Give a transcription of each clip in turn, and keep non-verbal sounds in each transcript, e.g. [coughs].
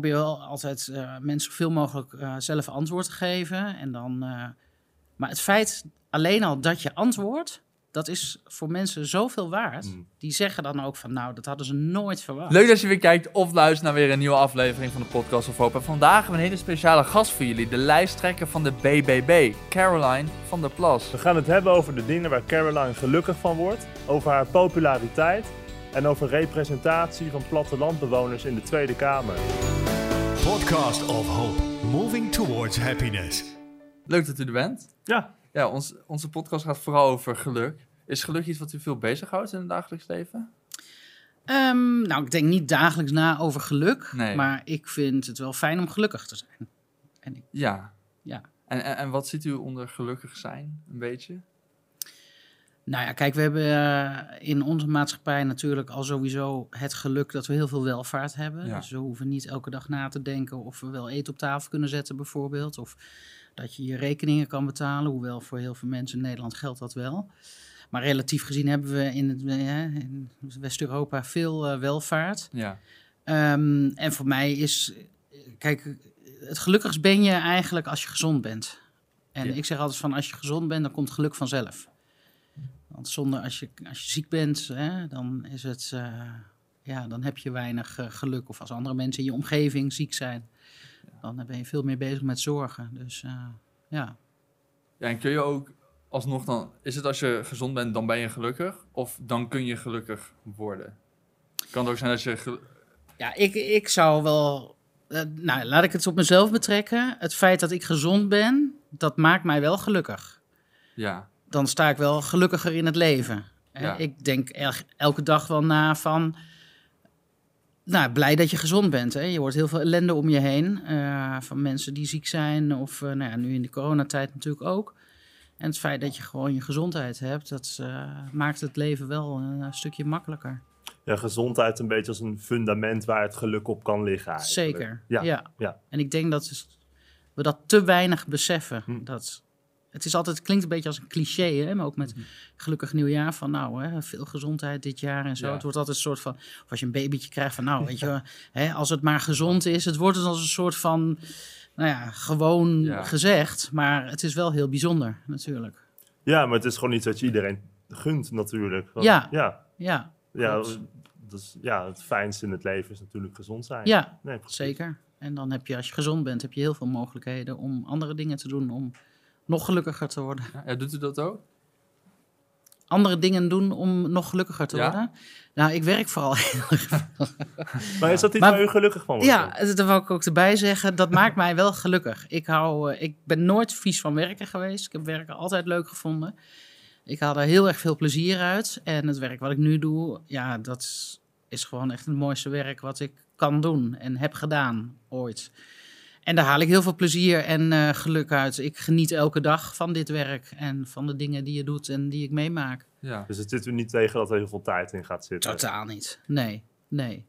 probeer wel altijd eh, mensen zoveel mogelijk eh, zelf antwoord te geven. En dan, eh, maar het feit alleen al dat je antwoordt, dat is voor mensen zoveel waard. Mm. Die zeggen dan ook van, nou, dat hadden ze nooit verwacht. Leuk dat je weer kijkt of luistert naar weer een nieuwe aflevering van de Podcast of Hope. En vandaag hebben we een hele speciale gast voor jullie. De lijsttrekker van de BBB, Caroline van der Plas. We gaan het hebben over de dingen waar Caroline gelukkig van wordt, over haar populariteit en over representatie van plattelandbewoners in de Tweede Kamer. Podcast of Hope. Moving towards happiness. Leuk dat u er bent. Ja, Ja, ons, onze podcast gaat vooral over geluk. Is geluk iets wat u veel bezighoudt in het dagelijks leven? Ehm, nou, ik denk niet dagelijks na over geluk. Nee. Maar ik vind het wel fijn om gelukkig te zijn. En ik, Ja. ja. En, en, en wat ziet u onder gelukkig zijn, een beetje? Nou ja, kijk, we hebben eh, in onze maatschappij natuurlijk al sowieso het geluk dat we heel veel welvaart hebben. Ja. Dus we hoeven niet elke dag na te denken of we wel eten op tafel kunnen zetten bijvoorbeeld. Of dat je je rekeningen kan betalen, hoewel voor heel veel mensen in Nederland geldt dat wel. Maar relatief gezien hebben we in, het, eh, in West-Europa veel eh, welvaart. Ja. Ehm, en voor mij is, kijk, het gelukkigst ben je eigenlijk als je gezond bent. En Ja. ik zeg altijd van als je gezond bent, dan komt geluk vanzelf. Want zonder als je, als je ziek bent, hè, dan is het, eh, ja, dan heb je weinig eh, geluk. Of als andere mensen in je omgeving ziek zijn, dan ben je veel meer bezig met zorgen. Dus eh, ja. Ja, en kun je ook alsnog dan... Is het als je gezond bent, dan ben je gelukkig? Of dan kun je gelukkig worden? Kan het ook zijn dat je... Ja, ik, ik zou wel. eh, nou, laat ik het op mezelf betrekken. Het feit dat ik gezond ben, dat maakt mij wel gelukkig. Ja, Dan sta ik wel gelukkiger in het leven. Ja. Ik denk el- elke dag wel na van. Nou, blij dat je gezond bent. Hè? Je hoort heel veel ellende om je heen. eh, van mensen die ziek zijn. Of eh, nou ja, nu in de coronatijd natuurlijk ook. En het feit dat je gewoon je gezondheid hebt, dat eh, maakt het leven wel een, stukje makkelijker. ja, gezondheid een beetje als een fundament waar het geluk op kan liggen. eigenlijk. Zeker. Ja, Ja. ja. En ik denk dat we dat te weinig beseffen. Hm. Dat, het, is altijd, het klinkt een beetje als een cliché, hè? maar ook met gelukkig nieuwjaar van nou, hè, veel gezondheid dit jaar en zo. Ja. Het wordt altijd een soort van, of als je een babytje krijgt van nou, weet je, hè, als het maar gezond is. Het wordt dus als een soort van, nou ja, gewoon Ja. gezegd, maar het is wel heel bijzonder natuurlijk. ja, maar het is gewoon iets wat je iedereen gunt natuurlijk. Want- Ja. ja, Ja, ja, is, ja, het fijnste in het leven is natuurlijk gezond zijn. ja nee, zeker. En dan heb je, als je gezond bent, heb je heel veel mogelijkheden om andere dingen te doen om nog gelukkiger te worden. ja. doet u dat ook? andere dingen doen om nog gelukkiger te Ja? worden. Nou, ik werk vooral [laughs] heel erg. Maar is dat iets Maar- waar u gelukkig van wordt? Ja, dat wil ik ook erbij zeggen. Dat maakt mij wel gelukkig. Ik, hou, eh, ik ben nooit vies van werken geweest. Ik heb werken altijd leuk gevonden. Ik haal er heel erg veel plezier uit. En het werk wat ik nu doe, ja, dat is- is gewoon echt het mooiste werk wat ik kan doen en heb gedaan ooit. En daar haal ik heel veel plezier en eh, geluk uit. Ik geniet elke dag van dit werk en van de dingen die je doet en die ik meemaak. Ja. Dus het zit u niet tegen dat er heel veel tijd in gaat zitten? Totaal niet. Nee, nee.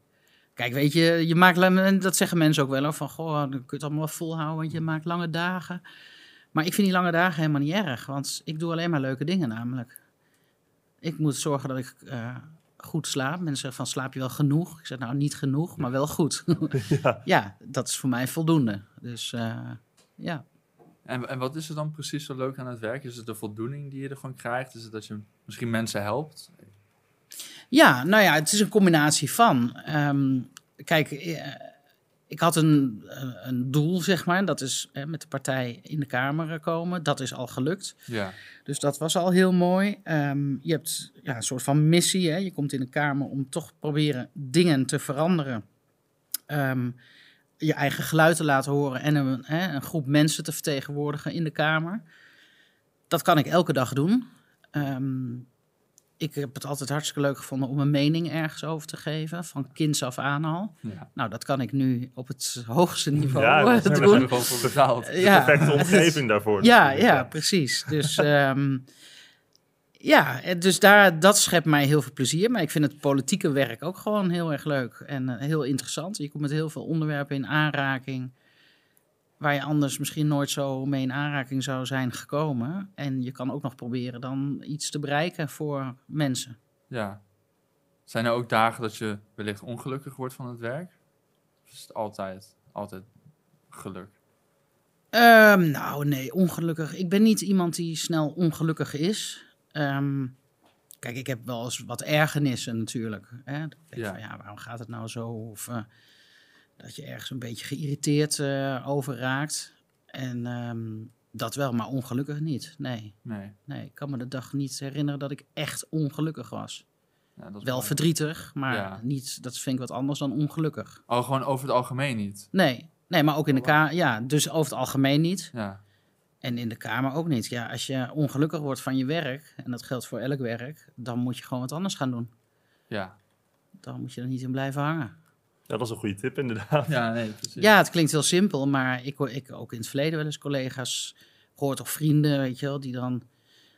Kijk, weet je, je maakt, en dat zeggen mensen ook wel, hoor, van goh, dan kun je het allemaal wel volhouden, want je maakt lange dagen. Maar ik vind die lange dagen helemaal niet erg, want ik doe alleen maar leuke dingen namelijk. Ik moet zorgen dat ik eh, goed slaap. Mensen zeggen van, slaap je wel genoeg? Ik zeg, nou, niet genoeg, maar wel goed. [laughs] Ja. ja, dat is voor mij voldoende. Dus eh, ja. En, en wat is er dan precies zo leuk aan het werk? Is het de voldoening die je ervan krijgt? Is het dat je misschien mensen helpt? Ja, nou ja, het is een combinatie van. Ehm, kijk, eh, ik had een, een- een doel, zeg maar. Dat is eh, met de partij in de Kamer eh, komen. Dat is al gelukt. Ja. Dus dat was al heel mooi. Ehm, je hebt ja, een soort van missie. Hè? Je komt in de Kamer om toch proberen dingen te veranderen. Ehm, je eigen geluid te laten horen en een, hè, een groep mensen te vertegenwoordigen in de Kamer. Dat kan ik elke dag doen. Ehm, ik heb het altijd hartstikke leuk gevonden om een mening ergens over te geven, van kinds af aan al. ja. Nou, dat kan ik nu op het hoogste niveau Ja, dat Daar [laughs] doen. we gewoon voor betaald. De Ja. perfecte omgeving [laughs] daarvoor. Ja, ja, precies. Dus ehm, ja, eh, dus daar, dat schept mij heel veel plezier. Maar ik vind het politieke werk ook gewoon heel erg leuk en eh, heel interessant. Je komt met heel veel onderwerpen in aanraking waar je anders misschien nooit zo mee in aanraking zou zijn gekomen. En je kan ook nog proberen dan iets te bereiken voor mensen. Ja. Zijn er ook dagen dat je wellicht ongelukkig wordt van het werk? is het altijd, altijd geluk? Ehm, nou, nee, ongelukkig. Ik ben niet iemand die snel ongelukkig is. Ehm, kijk, ik heb wel eens wat ergernissen natuurlijk. Hè? Dat ik denk Ja. van, ja, waarom gaat het nou zo? Of eh, dat je ergens een beetje geïrriteerd eh, over raakt. En ehm, dat wel, maar ongelukkig niet. Nee, Nee. nee, ik kan me de dag niet herinneren dat ik echt ongelukkig was. Ja, Wel mooi. verdrietig, maar Ja. niet, dat vind ik wat anders dan ongelukkig. Oh, gewoon over het algemeen niet. Nee, nee maar ook in de Oh, kamer, ja, dus over het algemeen niet. Ja. En in de kamer ook niet. Ja, als je ongelukkig wordt van je werk, en dat geldt voor elk werk, dan moet je gewoon wat anders gaan doen. Ja. Dan moet je er niet in blijven hangen. Ja, dat is een goede tip inderdaad. Ja, nee, precies. Ja, het klinkt heel simpel, maar ik hoor ik ook in het verleden wel eens collega's gehoord of vrienden, weet je wel, die dan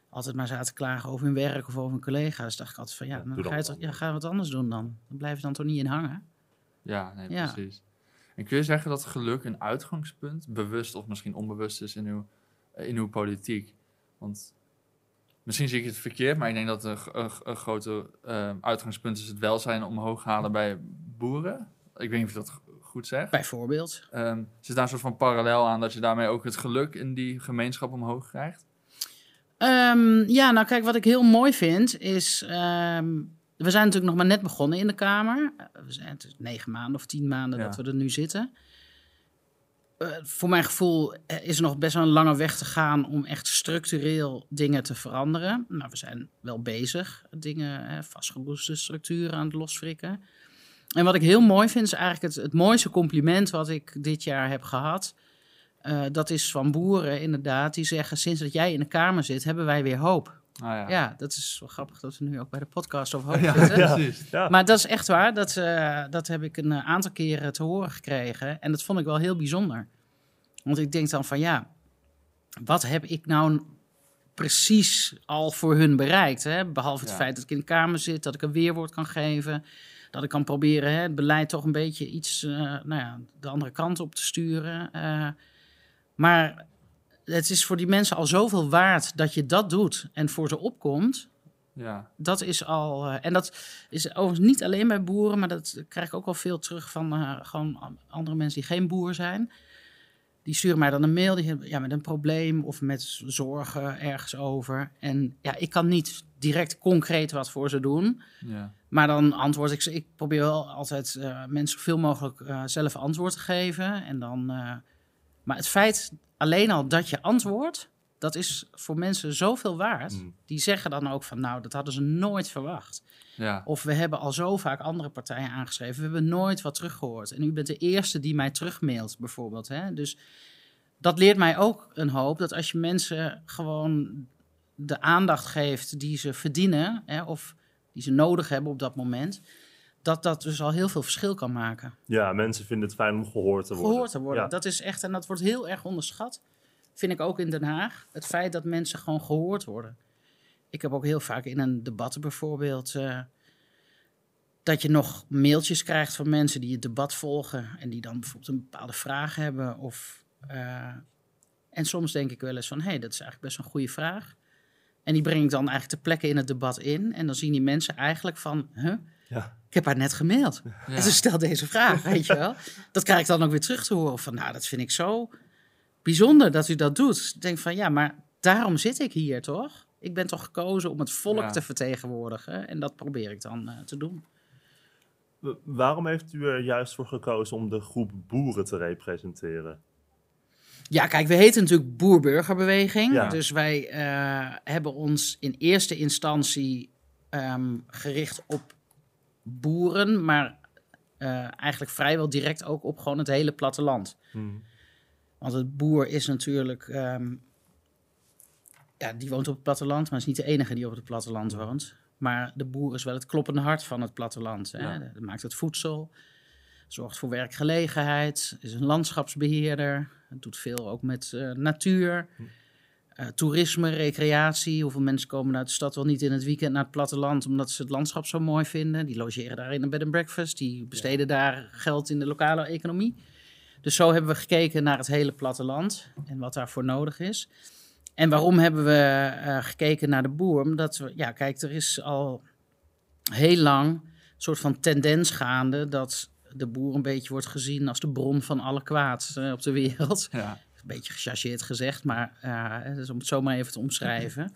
altijd maar zaten klagen over hun werk of over hun collega's. dacht ik altijd van ja, dan ga je, toch, ja, ga wat anders doen dan. Dan blijf je dan toch niet in hangen. Ja, nee, Ja. precies. En kun je zeggen dat geluk een uitgangspunt, bewust of misschien onbewust is in uw, in uw politiek? Want misschien zie ik het verkeerd, maar ik denk dat een, een, grote eh, uitgangspunt is het welzijn omhoog halen bij boeren. Ik weet niet of ik dat goed zeg. Bijvoorbeeld. Ehm zit daar een soort van parallel aan dat je daarmee ook het geluk in die gemeenschap omhoog krijgt? Ehm, ja, nou kijk, wat ik heel mooi vind is... ehm, we zijn natuurlijk nog maar net begonnen in de Kamer. Eh, We zijn negen maanden of tien maanden Ja. dat we er nu zitten. Eh, voor mijn gevoel eh, is er nog best wel een lange weg te gaan om echt structureel dingen te veranderen. Nou, we zijn wel bezig, dingen, eh, vastgeroeste structuren aan het losfrikken. En wat ik heel mooi vind, is eigenlijk het, het mooiste compliment wat ik dit jaar heb gehad. Eh, dat is van boeren inderdaad, die zeggen sinds dat jij in de Kamer zit, hebben wij weer hoop. Ah, ja. Ja, dat is wel grappig dat we nu ook bij de podcast over [laughs] hoop Ja, zitten. Ja. precies. Ja. Maar dat is echt waar, dat, eh, dat heb ik een eh, aantal keren te horen gekregen. En dat vond ik wel heel bijzonder. Want ik denk dan van ja, wat heb ik nou precies al voor hun bereikt? Hè? Behalve het feit dat ik in de Kamer zit, dat ik een weerwoord kan geven. Dat ik kan proberen hè, het beleid toch een beetje iets eh, nou ja, de andere kant op te sturen. Maar het is voor die mensen al zoveel waard dat je dat doet en voor ze opkomt. Ja, Dat is al. eh, en dat is overigens niet alleen bij boeren, maar dat krijg ik ook al veel terug van eh, gewoon andere mensen die geen boer zijn. Die sturen mij dan een mail die ja, met een probleem of met zorgen ergens over. En ja, ik kan niet direct concreet wat voor ze doen. ja. Maar dan antwoord ik ze. Ik probeer wel altijd eh, mensen zoveel mogelijk zelf antwoord te geven. En dan, maar het feit alleen al dat je antwoordt, dat is voor mensen zoveel waard. Mm. Die zeggen dan ook van, nou, dat hadden ze nooit verwacht. ja. Of we hebben al zo vaak andere partijen aangeschreven. We hebben nooit wat teruggehoord. En u bent de eerste die mij terugmailt, bijvoorbeeld. Hè? Dus dat leert mij ook een hoop. Dat als je mensen gewoon de aandacht geeft die ze verdienen. Hè, of die ze nodig hebben op dat moment. Dat dat dus al heel veel verschil kan maken. Ja, mensen vinden het fijn om gehoord te worden. Gehoord te worden. Ja. Dat is echt, en dat wordt heel erg onderschat. Vind ik ook in Den Haag. Het feit dat mensen gewoon gehoord worden. Ik heb ook heel vaak in een debat bijvoorbeeld. eh, dat je nog mailtjes krijgt van mensen die het debat volgen. En die dan bijvoorbeeld een bepaalde vraag hebben. Of, eh, en soms denk ik wel eens van: hé, hey, dat is eigenlijk best een goede vraag. En die breng ik dan eigenlijk ter plekke in het debat in. En dan zien die mensen eigenlijk van: huh, Ja. ik heb haar net gemaild. Ja. En ze stelt deze vraag, weet je wel. [laughs] Dat krijg ik dan ook weer terug te horen van, nou, dat vind ik zo bijzonder dat u dat doet. Ik denk van, ja, maar daarom zit ik hier, toch? Ik ben toch gekozen om het volk Ja. te vertegenwoordigen. En dat probeer ik dan eh, te doen. Waarom heeft u er juist voor gekozen om de groep boeren te representeren? Ja, kijk, we heten natuurlijk Boer-Burgerbeweging. Ja. Dus wij eh, hebben ons in eerste instantie ehm, gericht op boeren, maar eh, eigenlijk vrijwel direct ook op gewoon het hele platteland. Hmm. Want het boer is natuurlijk. ehm, ja, die woont op het platteland, maar is niet de enige die op het platteland woont. Maar de boer is wel het kloppende hart van het platteland. Hè? Ja. Dat maakt het voedsel, zorgt voor werkgelegenheid, is een landschapsbeheerder. Het doet veel ook met eh, natuur, eh, toerisme, recreatie. Hoeveel mensen komen uit de stad wel niet in het weekend naar het platteland omdat ze het landschap zo mooi vinden? Die logeren daar in een bed and breakfast, die besteden daar geld in de lokale economie. Dus zo hebben we gekeken naar het hele platteland en wat daarvoor nodig is. En waarom hebben we eh, gekeken naar de boer? Omdat we, ja, kijk, er is al heel lang een soort van tendens gaande dat de boer een beetje wordt gezien als de bron van alle kwaad eh, op de wereld. Ja. Een beetje gechargeerd gezegd, maar uh, dus om het zo maar even te omschrijven.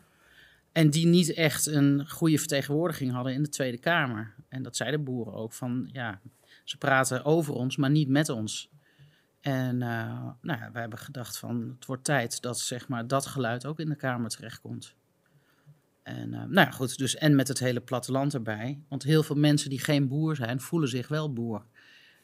En die niet echt een goede vertegenwoordiging hadden in de Tweede Kamer. En dat zeiden boeren ook van, ja, ze praten over ons, maar niet met ons. En uh, nou wij hebben gedacht van, het wordt tijd dat zeg maar, dat geluid ook in de Kamer terechtkomt. En uh, nou ja, goed, dus en met het hele platteland erbij. Want heel veel mensen die geen boer zijn, voelen zich wel boer.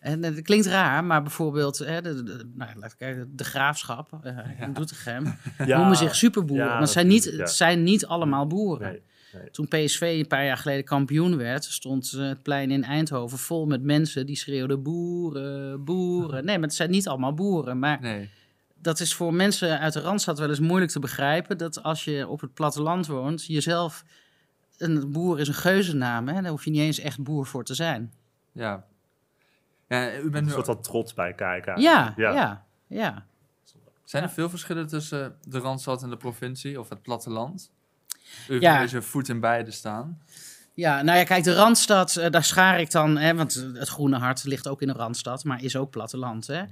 En het klinkt raar, maar bijvoorbeeld hè, de, de, nou, laat kijken, de graafschap uh, ja. in Doetinchem [laughs] ja. noemen zich superboeren. Ja, maar het zijn, niet, het zijn niet allemaal boeren. Nee, nee. Toen PSV een paar jaar geleden kampioen werd, stond het plein in Eindhoven vol met mensen die schreeuwden boeren, boeren. [laughs] Nee, maar het zijn niet allemaal boeren. Maar nee. dat is voor mensen uit de Randstad wel eens moeilijk te begrijpen. Dat als je op het platteland woont, jezelf... Een boer is een geuzennaam, hè? daar hoef je niet eens echt boer voor te zijn. Ja, ja, u bent een nu... soort van trots bij kijken. Ja, ja, ja, ja. Zijn er veel verschillen tussen de Randstad en de provincie of het platteland? U heeft Ja. deze voet in beide staan. Ja, nou ja, kijk, de Randstad, eh, daar schaar ik dan, hè, want het Groene Hart ligt ook in de Randstad, maar is ook platteland. Hè?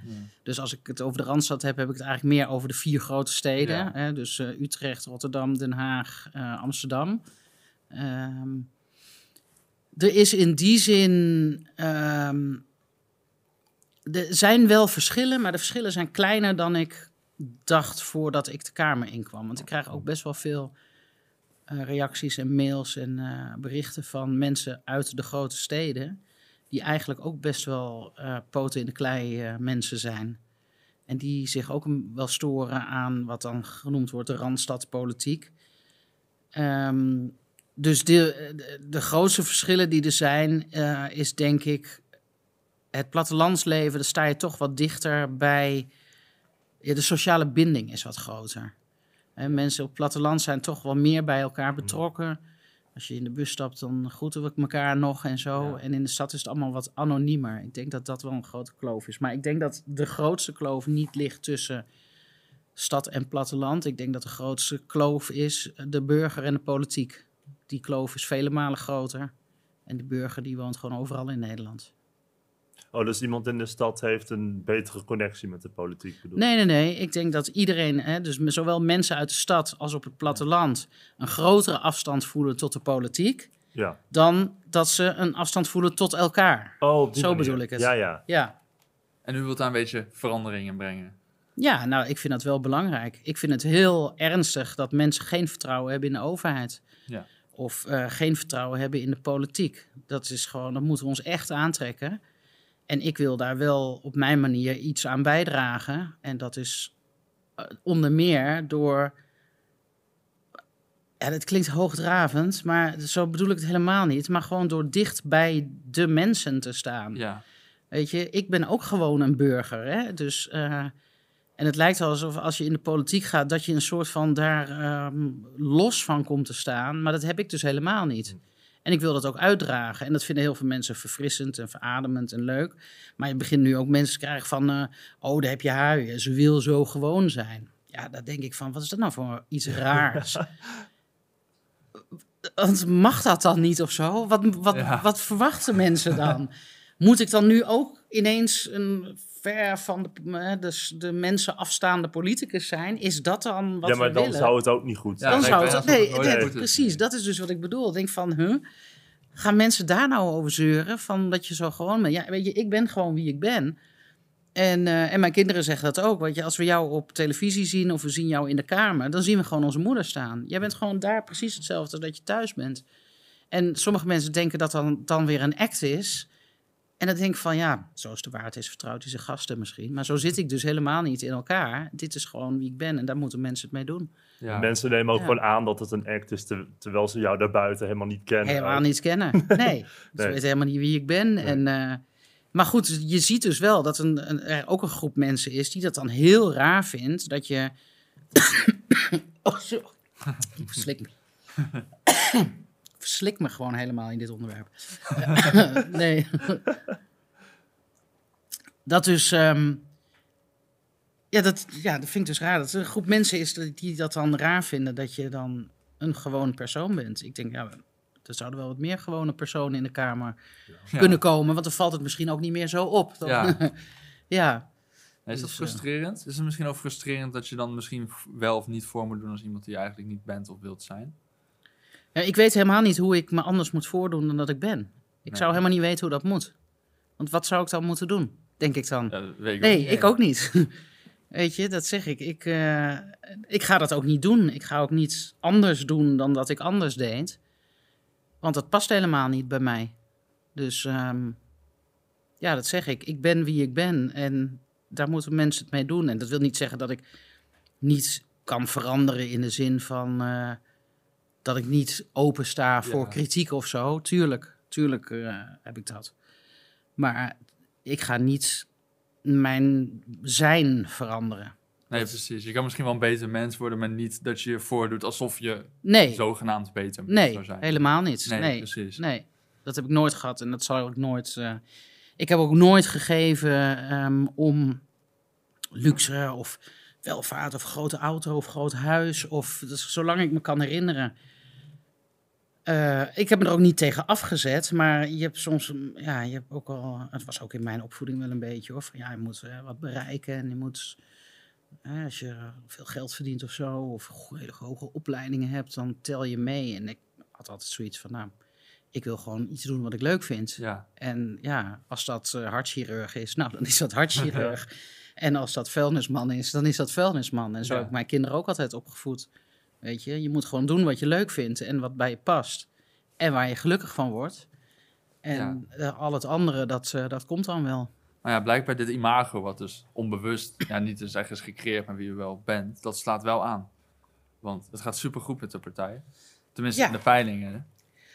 Dus als ik het over de Randstad heb, heb ik het eigenlijk meer over de vier grote steden. Ja. Hè? Dus eh, Utrecht, Rotterdam, Den Haag, eh, Amsterdam. Ehm, er is in die zin. ehm, er zijn wel verschillen, maar de verschillen zijn kleiner dan ik dacht voordat ik de Kamer inkwam. Want ik krijg ook best wel veel eh, reacties en mails en eh, berichten van mensen uit de grote steden. Die eigenlijk ook best wel eh, poten in de klei mensen zijn. En die zich ook wel storen aan wat dan genoemd wordt de randstadpolitiek. Ehm, dus de, de, de grootste verschillen die er zijn, is denk ik het plattelandsleven. Daar sta je toch wat dichter bij. Ja, de sociale binding is wat groter. Mensen op het platteland zijn toch wel meer bij elkaar betrokken. Als je in de bus stapt, dan groeten we elkaar nog en zo. Ja. En in de stad is het allemaal wat anoniemer. Ik denk dat dat wel een grote kloof is. Maar ik denk dat de grootste kloof niet ligt tussen stad en platteland. Ik denk dat de grootste kloof is de burger en de politiek. Die kloof is vele malen groter. En de burger die woont gewoon overal in Nederland. Oh, dus iemand in de stad heeft een betere connectie met de politiek bedoel Nee, nee, nee. Ik denk dat iedereen, hè, dus zowel mensen uit de stad als op het platteland, een grotere afstand voelen tot de politiek. Ja. dan dat ze een afstand voelen tot elkaar. Oh, Zo manier. bedoel ik het. Ja, ja. Ja. En u wilt daar een beetje verandering in brengen. ja, nou, ik vind dat wel belangrijk. Ik vind het heel ernstig dat mensen geen vertrouwen hebben in de overheid. Ja. Of eh, geen vertrouwen hebben in de politiek. Dat is gewoon, dat moeten we ons echt aantrekken. En ik wil daar wel op mijn manier iets aan bijdragen. En dat is eh, onder meer door. Ja, dat klinkt hoogdravend, maar zo bedoel ik het helemaal niet. Maar gewoon door dicht bij de mensen te staan. Ja, Weet je, ik ben ook gewoon een burger. Hè? Dus, eh, en het lijkt wel alsof als je in de politiek gaat, dat je een soort van daar ehm, los van komt te staan. Maar dat heb ik dus helemaal niet. En ik wil dat ook uitdragen. En dat vinden heel veel mensen verfrissend en verademend en leuk. Maar je begint nu ook mensen te krijgen van, eh, oh, daar heb je haar. Ze wil zo gewoon zijn. Ja, daar denk ik van, wat is dat nou voor iets raars? [laughs] Want mag dat dan niet of zo? Wat, wat, Ja. wat verwachten mensen dan? Moet ik dan nu ook ineens een ver van de, eh, de, de mensen afstaande politicus zijn? Is dat dan wat ja, maar we dan willen? zou het ook niet goed Ja, zijn. dan zou het... Nee, het nee, precies. Dat is dus wat ik bedoel. Ik denk van, huh? Gaan mensen daar nou over zeuren? Van dat je zo gewoon bent? Ja, weet je, ik ben gewoon wie ik ben. En, eh, en mijn kinderen zeggen dat ook. Want je, als we jou op televisie zien of we zien jou in de kamer, dan zien we gewoon onze moeder staan. Jij bent gewoon daar precies hetzelfde als dat je thuis bent. En sommige mensen denken dat dan, dan weer een act is. En dan denk ik van ja, zoals de waard is, vertrouwt hij zijn gasten misschien. Maar zo zit ik dus helemaal niet in elkaar. Dit is gewoon wie ik ben en daar moeten mensen het mee doen. ja. Mensen nemen ook Ja. gewoon aan dat het een act is, ter- terwijl ze jou daarbuiten helemaal niet kennen. helemaal ook. niet kennen. [laughs] Nee, ze weten helemaal niet wie ik ben. En, eh, maar goed, je ziet dus wel dat een, een, er ook een groep mensen is die dat dan heel raar vindt. Dat je... [coughs] oh, zo. Ik verslik me. [coughs] [coughs] Ik verslik me gewoon helemaal in dit onderwerp. [laughs] nee. dat dus... ehm, ja, dat, ja, dat vind ik dus raar. Dat er een groep mensen is die dat dan raar vinden dat je dan een gewoon persoon bent. Ik denk, ja, Er zouden wel wat meer gewone personen in de Kamer Ja. kunnen komen, want dan valt het misschien ook niet meer zo op. Dan- Ja. [laughs] ja. Nee, is dat Dus, eh, frustrerend? Is het misschien ook frustrerend dat je dan misschien wel of niet voor moet doen als iemand die je eigenlijk niet bent of wilt zijn? Ja, ik weet helemaal niet hoe ik me anders moet voordoen dan dat ik ben. Ik Nee. zou helemaal niet weten hoe dat moet. Want wat zou ik dan moeten doen, denk ik dan? Ja, dat weet ik nee, ik ook niet. [laughs] Weet je, dat zeg ik. Ik, eh, ik ga dat ook niet doen. Ik ga ook niets anders doen dan dat ik anders deed. Want dat past helemaal niet bij mij. Dus ehm, ja, dat zeg ik. Ik ben wie ik ben. En daar moeten mensen het mee doen. En dat wil niet zeggen dat ik niet kan veranderen in de zin van eh, dat ik niet opensta voor Ja. kritiek of zo. Tuurlijk, tuurlijk eh, heb ik dat. Maar ik ga niet mijn zijn veranderen. Nee, precies. Je kan misschien wel een beter mens worden, maar niet dat je je voordoet alsof je Nee, zogenaamd beter nee zou zijn. helemaal niet. Nee, Nee, precies. nee, dat heb ik nooit gehad en dat zal ik nooit. eh, ik heb ook nooit gegeven ehm, om luxe of welvaart of grote auto of groot huis of dus zolang ik me kan herinneren. Eh, ik heb me er ook niet tegen afgezet, maar je hebt soms, mm, ja, je hebt ook al, het was ook in mijn opvoeding wel een beetje van ja, je moet eh, wat bereiken en je moet, als je veel geld verdient of zo, of hele hoge opleidingen hebt, dan tel je mee. En ik had altijd zoiets van, nou, ik wil gewoon iets doen wat ik leuk vind. Ja, En ja, als dat eh, hartchirurg is, nou, dan is dat [laughs] hartchirurg. en als dat vuilnisman is, dan is dat vuilnisman. En zo Ja. heb ik mijn kinderen ook altijd opgevoed. Weet je, je moet gewoon doen wat je leuk vindt en wat bij je past. En waar je gelukkig van wordt. En eh, al het andere, dat, eh, dat komt dan wel. maar ja, blijkbaar dit imago, wat dus onbewust, ja, niet te zeggen is gecreëerd, maar wie je wel bent, dat slaat wel aan. Want het gaat supergoed met de partij. Tenminste, Ja. in de peilingen. hè.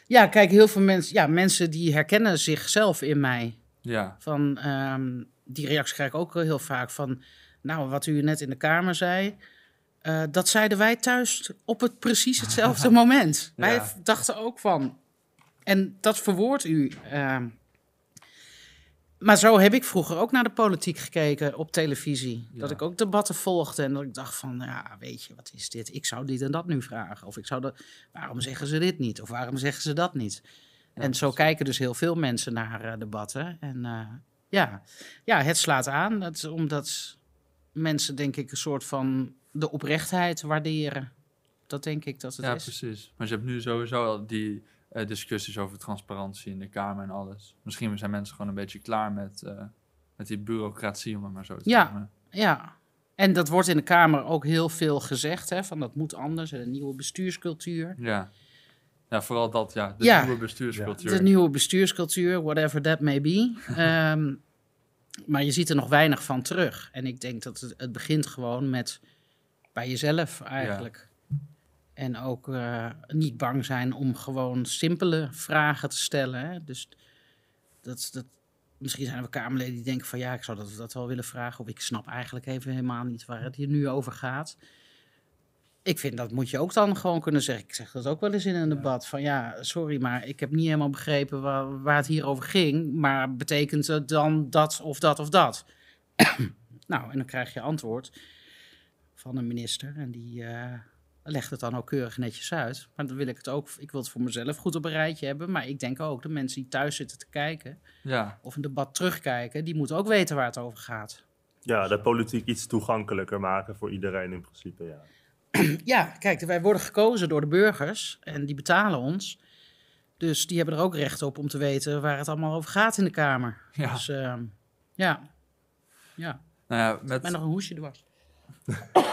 Ja, kijk, heel veel mensen, ja, mensen die herkennen zichzelf in mij. Ja, Van, ehm, die reactie krijg ik ook heel vaak van, nou, wat u net in de Kamer zei, eh, dat zeiden wij thuis op het precies [laughs] hetzelfde moment. Wij dachten ook van, en dat verwoordt u. ehm. maar zo heb ik vroeger ook naar de politiek gekeken op televisie. Dat ik ook debatten volgde en dat ik dacht van, ja, weet je, wat is dit? Ik zou dit en dat nu vragen. Of ik zou dat, waarom zeggen ze dit niet? Of waarom zeggen ze dat niet? en zo kijken dus heel veel mensen naar eh, debatten. En eh, ja. ja, het slaat aan. Dat, omdat mensen, denk ik, een soort van de oprechtheid waarderen. Dat denk ik dat het ja is. precies. Maar je hebt nu sowieso al die eh, discussies over transparantie in de Kamer en alles. Misschien zijn mensen gewoon een beetje klaar met, eh, met die bureaucratie, om het maar zo te Ja. zeggen. Ja. En dat wordt in de Kamer ook heel veel gezegd, hè, van dat moet anders. en Een nieuwe bestuurscultuur. Ja. Ja, vooral dat, ja. De Ja. nieuwe bestuurscultuur. De nieuwe bestuurscultuur, whatever that may be. [laughs] Ehm, maar je ziet er nog weinig van terug. En ik denk dat het, het begint gewoon met bij jezelf eigenlijk. En ook eh, niet bang zijn om gewoon simpele vragen te stellen. Hè? Dus dat, dat, misschien zijn er Kamerleden die denken van ja, ik zou dat, dat wel willen vragen. Of ik snap eigenlijk even helemaal niet waar het hier nu over gaat. Ik vind dat moet je ook dan gewoon kunnen zeggen. Ik zeg dat ook wel eens in een debat. Van ja, sorry, maar ik heb niet helemaal begrepen waar, waar het hier over ging. Maar betekent het dan dat of dat of dat? [clears throat] nou, en dan krijg je antwoord van een minister. En die eh, legt het dan ook keurig netjes uit. Maar dan wil ik het ook, ik wil het voor mezelf goed op een rijtje hebben. Maar ik denk ook, de mensen die thuis zitten te kijken Ja, of een debat terugkijken, die moeten ook weten waar het over gaat. Ja, de politiek iets toegankelijker maken voor iedereen in principe, ja. [clears throat] Ja, kijk, wij worden gekozen door de burgers en die betalen ons. Dus die hebben er ook recht op om te weten waar het allemaal over gaat in de Kamer. ja. Dus ehm, ja, ja. Nou ja, met, nog een hoesje dwars. [laughs]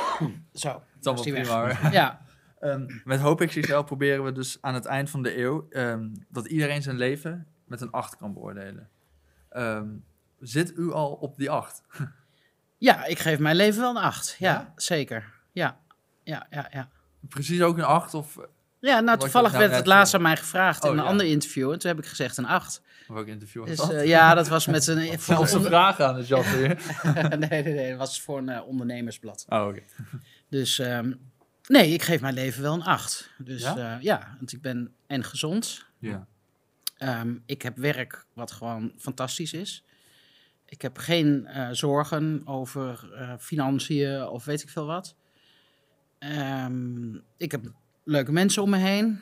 Zo, het is was allemaal prima hoor. Ja, [laughs] Ehm, met Hoop XXL proberen we dus aan het eind van de eeuw ehm, dat iedereen zijn leven met een 8 kan beoordelen. Ehm, zit u al op die 8? [laughs] ja, ik geef mijn leven wel een acht. Ja, Ja? zeker. Ja, ja, ja, ja. Precies ook een 8 of, Ja, nou toevallig nou werd het laatst eh, aan mij gevraagd in oh, een ja. ander interview. En toen heb ik gezegd een acht. of ook interview was Dus dat? eh, ja, dat was met een... [laughs] Zelfs een vraag aan de job weer. [laughs] nee, nee, nee, dat was voor een eh, ondernemersblad. Oh, oké. Dus ehm, nee, ik geef mijn leven wel een acht. Dus Ja? ja, ja want ik ben en gezond. Ja. Ehm, ik heb werk wat gewoon fantastisch is. Ik heb geen zorgen over financiën of weet ik veel wat. Ehm, ik heb leuke mensen om me heen.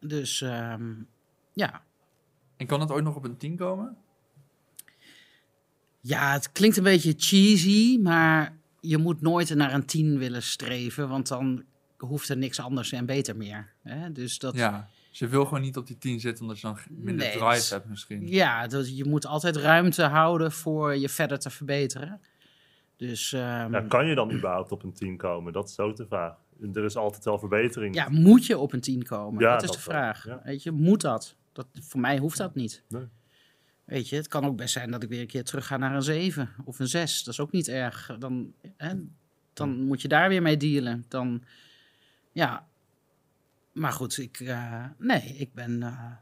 Dus ehm, Ja. En kan het ooit nog op een 10 komen? Ja, het klinkt een beetje cheesy, maar je moet nooit naar een 10 willen streven, want dan hoeft er niks anders en beter meer. Hè? Dus dat, Ja. Dus je wil gewoon niet op die 10 zitten omdat je dan minder Nee, drive het- hebt misschien. Ja, dat, je moet altijd ruimte houden voor je verder te verbeteren. Dus ehm, Ja, kan je dan überhaupt op een 10 komen? Dat is ook de vraag. Er is altijd wel verbetering. ja, moet je op een 10 komen? Ja, dat is dat de vraag. ja. Weet je, moet dat? dat? Voor mij hoeft dat niet. Nee. Weet je, het kan ook best zijn dat ik weer een keer terug ga naar een 7 of een 6. Dat is ook niet erg. Dan, hè, dan moet je daar weer mee dealen. Dan, ja. Maar goed, ik, eh, nee, ik ben eh,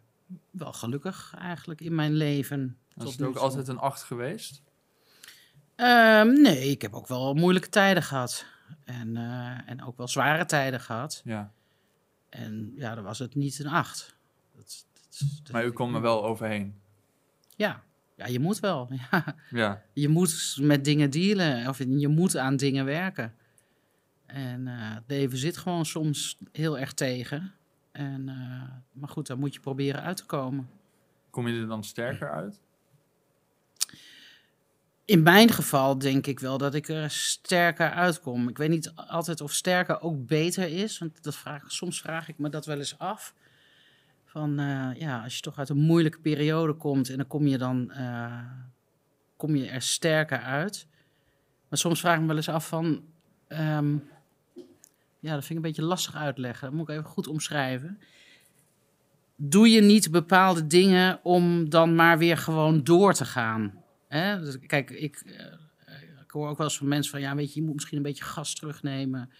wel gelukkig eigenlijk in mijn leven. Tot is het ook toe. altijd een 8 geweest. Ehm, nee, ik heb ook wel moeilijke tijden gehad. En, eh, en ook wel zware tijden gehad. Ja. En ja, dan was het niet een 8. Dat, dat, dat- Maar u komt er wel overheen. Ja. ja, je moet wel. [laughs] Ja. Ja. Je moet met dingen dealen of je moet aan dingen werken. En eh, het leven zit gewoon soms heel erg tegen. En, eh, maar goed, daar moet je proberen uit te komen. Kom je er dan sterker uit? In mijn geval denk ik wel dat ik er sterker uitkom. Ik weet niet altijd of sterker ook beter is. Want dat vraag, soms vraag ik me dat wel eens af. Van eh, ja, als je toch uit een moeilijke periode komt en dan kom je dan eh, kom je er sterker uit. Maar soms vraag ik me wel eens af van. ehm, ja, dat vind ik een beetje lastig uitleggen. Dat moet ik even goed omschrijven. Doe je niet bepaalde dingen om dan maar weer gewoon door te gaan? Hè? Dus kijk, ik, eh, ik hoor ook wel eens van mensen van... ja, weet je, je moet misschien een beetje gas terugnemen...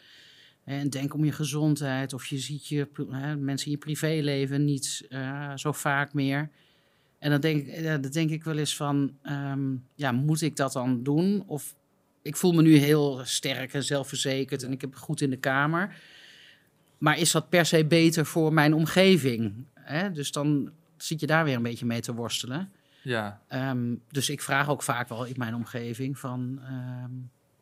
en denk om je gezondheid... of je ziet je, hè, mensen in je privéleven niet eh, zo vaak meer... En dan denk, ik- ja, dan denk ik wel eens van... ehm, ja, moet ik dat dan doen? Of ik voel me nu heel sterk en zelfverzekerd... en ik heb het goed in de kamer... Maar is dat per se beter voor mijn omgeving? Hè? Dus dan zit je daar weer een beetje mee te worstelen. Ja. Ehm, dus ik vraag ook vaak wel in mijn omgeving van, ehm,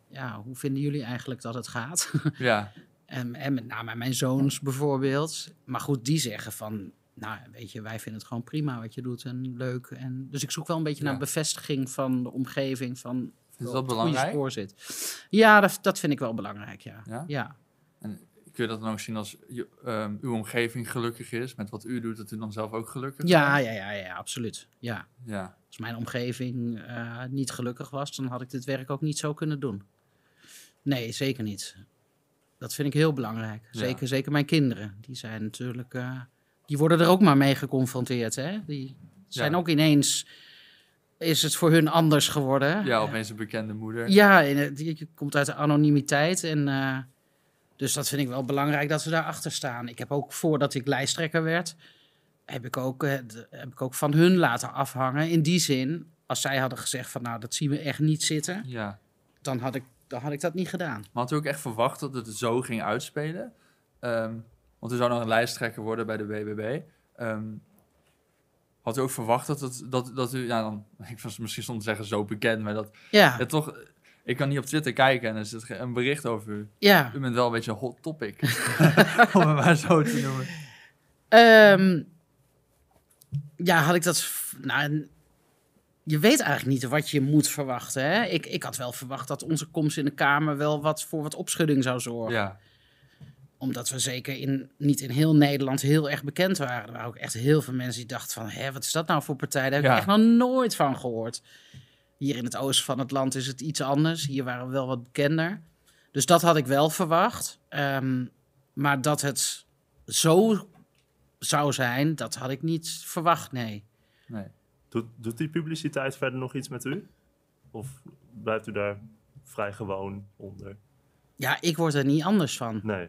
ja, hoe vinden jullie eigenlijk dat het gaat? [laughs] Ja. en, en met name mijn zoons bijvoorbeeld. Maar goed, die zeggen van, nou, weet je, wij vinden het gewoon prima wat je doet en leuk. En, dus ik zoek wel een beetje Ja. naar bevestiging van de omgeving van Is dat belangrijk? spoor zit. Ja, dat, dat vind ik wel belangrijk, ja. Ja? ja. Kun je dat dan ook zien als je, ehm, uw omgeving gelukkig is met wat u doet, dat u dan zelf ook gelukkig Ja, bent? ja, ja, ja, absoluut. Ja. Ja. Als mijn omgeving eh, niet gelukkig was, dan had ik dit werk ook niet zo kunnen doen. Nee, zeker niet. Dat vind ik heel belangrijk. Ja. Zeker, zeker mijn kinderen. Die zijn natuurlijk. eh, die worden er ook maar mee geconfronteerd. Hè? Die zijn Ja. ook ineens. Is het voor hun anders geworden? Ja, opeens een bekende moeder. Ja, het- je komt uit de anonimiteit. En, eh, dus dat vind ik wel belangrijk dat ze daarachter staan. Ik heb ook voordat ik lijsttrekker werd, heb ik ook, eh, heb ik ook van hun laten afhangen. In die zin, als zij hadden gezegd van nou, dat zien we echt niet zitten, Ja. dan had ik, dan had ik dat niet gedaan. Maar had u ook echt verwacht dat het zo ging uitspelen? Ehm, want u zou nog een lijsttrekker worden bij de BBB. Ehm, had u ook verwacht dat, het, dat, dat u, ja dan, [laughs] ik was misschien te zeggen zo bekend, maar dat Ja, ja, toch, ik kan niet op Twitter kijken en er zit een bericht over u. ja. U bent wel een beetje een hot topic, [laughs] om het maar zo te noemen. Ehm, ja, had ik dat. Nou, je weet eigenlijk niet wat je moet verwachten. Hè? Ik, ik had wel verwacht dat onze komst in de Kamer wel wat voor wat opschudding zou zorgen. Ja, Omdat we zeker in, niet in heel Nederland heel erg bekend waren. Er waren ook echt heel veel mensen die dachten van... Hé, wat is dat nou voor partij? Daar heb ik Ja. echt nog nooit van gehoord. Hier in het oosten van het land is het iets anders. Hier waren we wel wat bekender. Dus dat had ik wel verwacht. Ehm, maar dat het zo zou zijn, dat had ik niet verwacht, nee. nee. Doet, doet die publiciteit verder nog iets met u? Of blijft u daar vrij gewoon onder? Ja, ik word er niet anders van. Nee.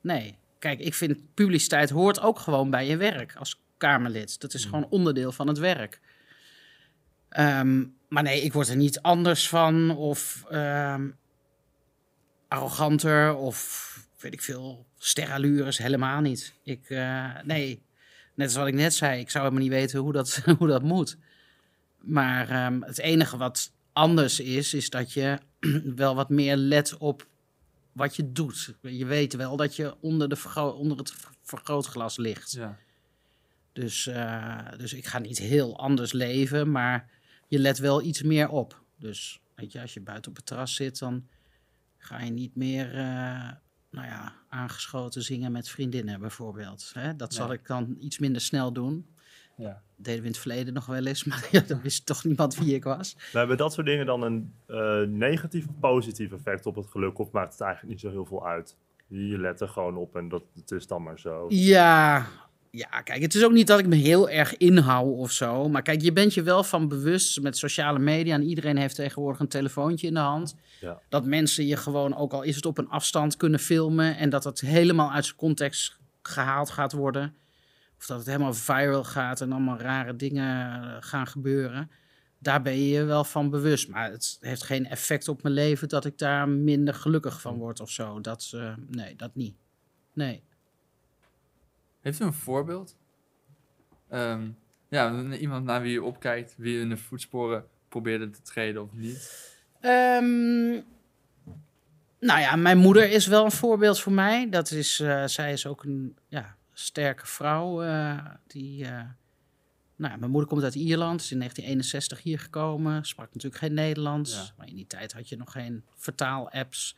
Nee. Kijk, ik vind publiciteit hoort ook gewoon bij je werk als Kamerlid. Dat is Mm. gewoon onderdeel van het werk. Ehm, maar nee, ik word er niet anders van of ehm, arroganter of weet ik veel, sterallures, helemaal niet. Ik, eh, nee, net als wat ik net zei, ik zou helemaal niet weten hoe dat, [laughs] hoe dat moet. Maar ehm, het enige wat anders is, is dat je [clears throat] wel wat meer let op wat je doet. Je weet wel dat je onder, de onder het vergrootglas ligt. Ja. Dus, eh, dus ik ga niet heel anders leven, maar je let wel iets meer op. Dus weet je, als je buiten op het terras zit, dan ga je niet meer eh, nou ja, aangeschoten zingen met vriendinnen bijvoorbeeld. Hè? Dat zal Nee. ik dan iets minder snel doen. Ja. deden we in het verleden nog wel eens, [laughs] maar ja, dan wist toch niemand wie ik was. Maar hebben dat soort dingen dan een eh, negatief of positief effect op het geluk? Of maakt het eigenlijk niet zo heel veel uit? Je let er gewoon op en dat, het is dan maar zo. Ja, ja, kijk, het is ook niet dat ik me heel erg inhoud of zo. Maar kijk, je bent je wel van bewust met sociale media. En iedereen heeft tegenwoordig een telefoontje in de hand. Ja. Dat mensen je gewoon, ook al is het op een afstand, kunnen filmen. En dat het helemaal uit zijn context gehaald gaat worden. Of dat het helemaal viral gaat en allemaal rare dingen eh, gaan gebeuren. Daar ben je je wel van bewust. Maar het heeft geen effect op mijn leven dat ik daar minder gelukkig van word of zo. Dat, eh, nee, dat niet. Nee. Heeft u een voorbeeld? Ehm, ja, iemand naar wie u opkijkt, wie in de voetsporen probeerde te treden of niet. Ehm, nou ja, mijn moeder is wel een voorbeeld voor mij. Dat is, eh, zij is ook een ja, sterke vrouw. eh, die, eh, nou, ja, mijn moeder komt uit Ierland, is in 1961 hier gekomen. Sprak natuurlijk geen Nederlands. Ja. Maar in die tijd had je nog geen vertaal-apps.